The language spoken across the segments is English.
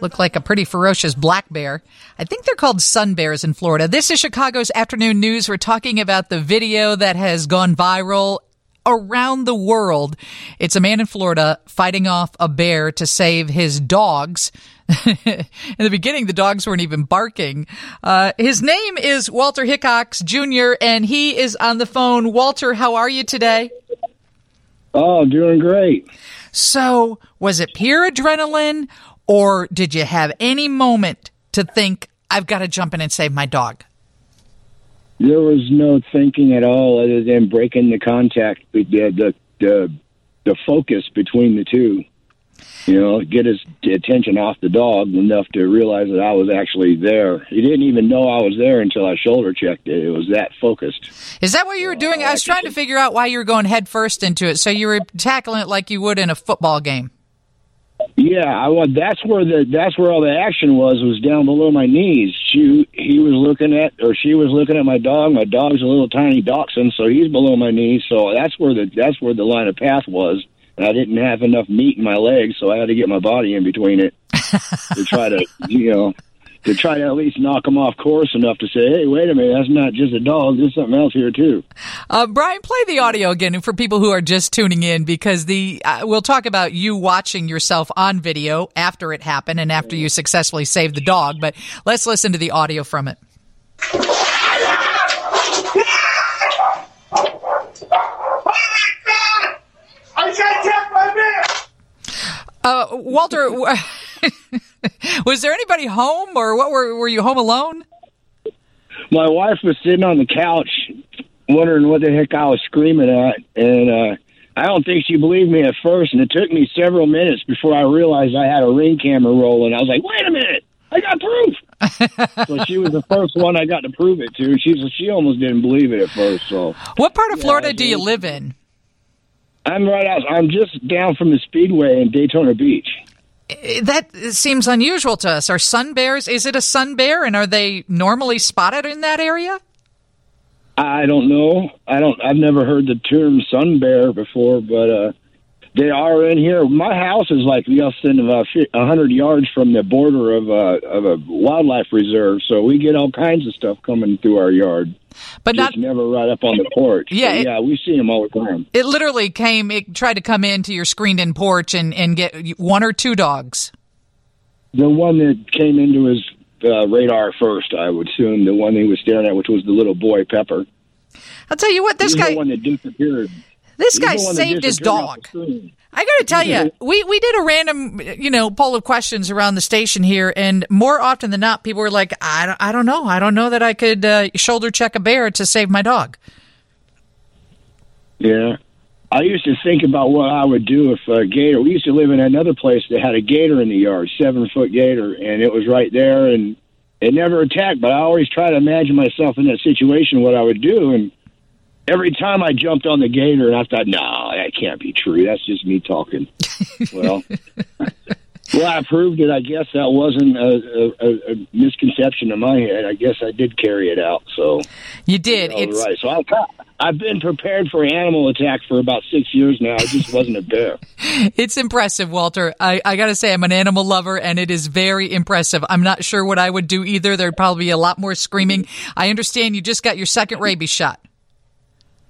Looked like a pretty ferocious black bear. I think they're called sun bears in Florida. This is Chicago's afternoon news. We're talking about the video that has gone viral around the world. It's a man in Florida fighting off a bear to save his dogs. in the beginning, the dogs weren't even barking. Uh, his name is Walter Hickox Jr., and he is on the phone. Walter, how are you today? Oh, doing great. So, was it pure adrenaline, or did you have any moment to think, I've got to jump in and save my dog? There was no thinking at all other than breaking the contact, the the the, the focus between the two. You know, get his attention off the dog enough to realize that I was actually there. He didn't even know I was there until I shoulder checked it. It was that focused. Is that what you were doing? I was trying to figure out why you were going head first into it. So you were tackling it like you would in a football game. Yeah, I was. That's where the that's where all the action was was down below my knees. She he was looking at or she was looking at my dog. My dog's a little tiny dachshund, so he's below my knees. So that's where the that's where the line of path was. And I didn't have enough meat in my legs, so I had to get my body in between it to try to you know to try to at least knock them off course enough to say, hey, wait a minute, that's not just a dog. There's something else here too. Uh, Brian, play the audio again for people who are just tuning in because the uh, we'll talk about you watching yourself on video after it happened and after you successfully saved the dog. But let's listen to the audio from it. Uh, Walter, was there anybody home or what? Were were you home alone? My wife was sitting on the couch wondering what the heck I was screaming at, and uh, I don't think she believed me at first. And it took me several minutes before I realized I had a ring camera rolling. I was like, "Wait a minute, I got proof!" so she was the first one I got to prove it to. She she almost didn't believe it at first. So What part of Yeah, Florida do you live in? I'm right out. I'm just down from the Speedway in Daytona Beach. Eh, That seems unusual to us. Are sun bears? Is it a sun bear, and are they normally spotted in that area? I don't know. I don't. I've never heard the term sun bear before, but uh, they are in here. My house is like less than about a hundred yards from the border of a of a wildlife reserve, so we get all kinds of stuff coming through our yard. But Just not. never right up on the porch. Yeah, it- yeah, we see them all the time. It literally came. It tried to come into your screened-in porch and and get one or two dogs. The one that came into his uh, radar first, I would assume, the one he was staring at, which was the little boy Pepper. I'll tell you what. This He's guy. the one that disappeared. This guy the one that saved his dog. I got to tell you, we, we did a random, you know, poll of questions around the station here, and more often than not, people were like, I don't, I don't know. I don't know that I could uh, shoulder check a bear to save my dog. Yeah. I used to think about what I would do if a gator. We used to live in another place that had a gator in the yard, seven foot gator, and it was right there, and it never attacked. But I always try to imagine myself in that situation, what I would do, and every time I jumped on the gator, and I thought, no, that can't be true. That's just me talking. well, well, I proved it. I guess that wasn't a, a, a misconception in my head. I guess I did carry it out. So. You did. All It's right. So I've, I've been prepared for animal attack for about six years now. It just wasn't a bear. it's impressive, Walter. I, I got to say, I'm an animal lover, and it is very impressive. I'm not sure what I would do either. There'd probably be a lot more screaming. I understand you just got your second rabies shot.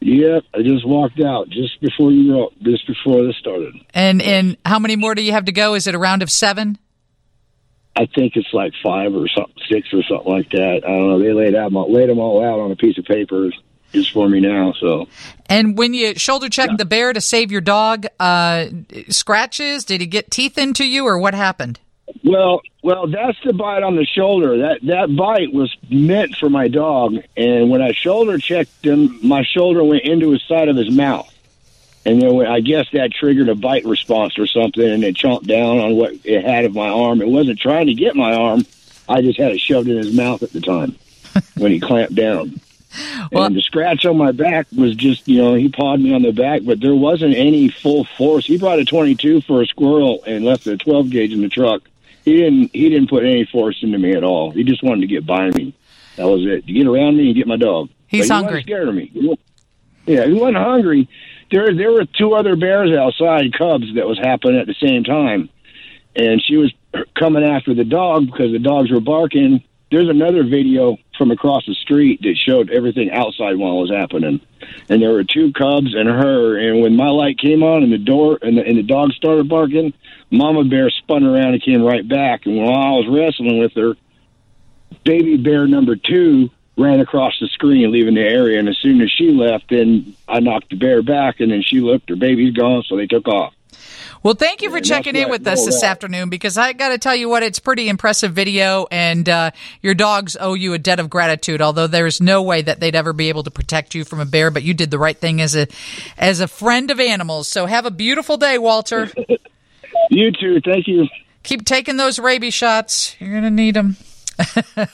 Yep, I just walked out just before you wrote, just before this started. And and how many more do you have to go? Is it a round of seven? I think it's like five or something, six or something like that. I don't know. They laid out, laid them all out on a piece of paper just for me now. So And when you shoulder checked the bear to save your dog, uh, scratches? Did he get teeth into you, or what happened? Well, well, that's the bite on the shoulder. That that bite was meant for my dog, and when I shoulder checked him, my shoulder went into his side of his mouth, And then I guess that triggered a bite response or something, and it chomped down on what it had of my arm. It wasn't trying to get my arm. I just had it shoved in his mouth at the time when he clamped down. Well- and the scratch on my back was just, you know, he pawed me on the back, but there wasn't any full force. He brought a 22 for a squirrel and left a 12 gauge in the truck. He didn't. He didn't put any force into me at all. He just wanted to get by me. That was it. To get around me and get my dog. He's he hungry. Wasn't scared of me. Yeah, he wasn't hungry. There, there were two other bears outside, cubs, that was happening at the same time, and she was coming after the dog because the dogs were barking. There's another video from across the street that showed everything outside while it was happening, and there were two cubs and her. And when my light came on and the door and the, and the dog started barking, Mama Bear spun around and came right back. And while I was wrestling with her, baby bear number two ran across the screen, leaving the area. And as soon as she left, then I knocked the bear back, and then she looked. Her baby's gone, so they took off. Well, thank you for checking in with us this afternoon because I got to tell you what, it's pretty impressive video, and uh, your dogs owe you a debt of gratitude. Although there's no way that they'd ever be able to protect you from a bear, but you did the right thing as a as a friend of animals. So have a beautiful day, Walter. You too. Thank you. Keep taking those rabies shots. You're gonna need them.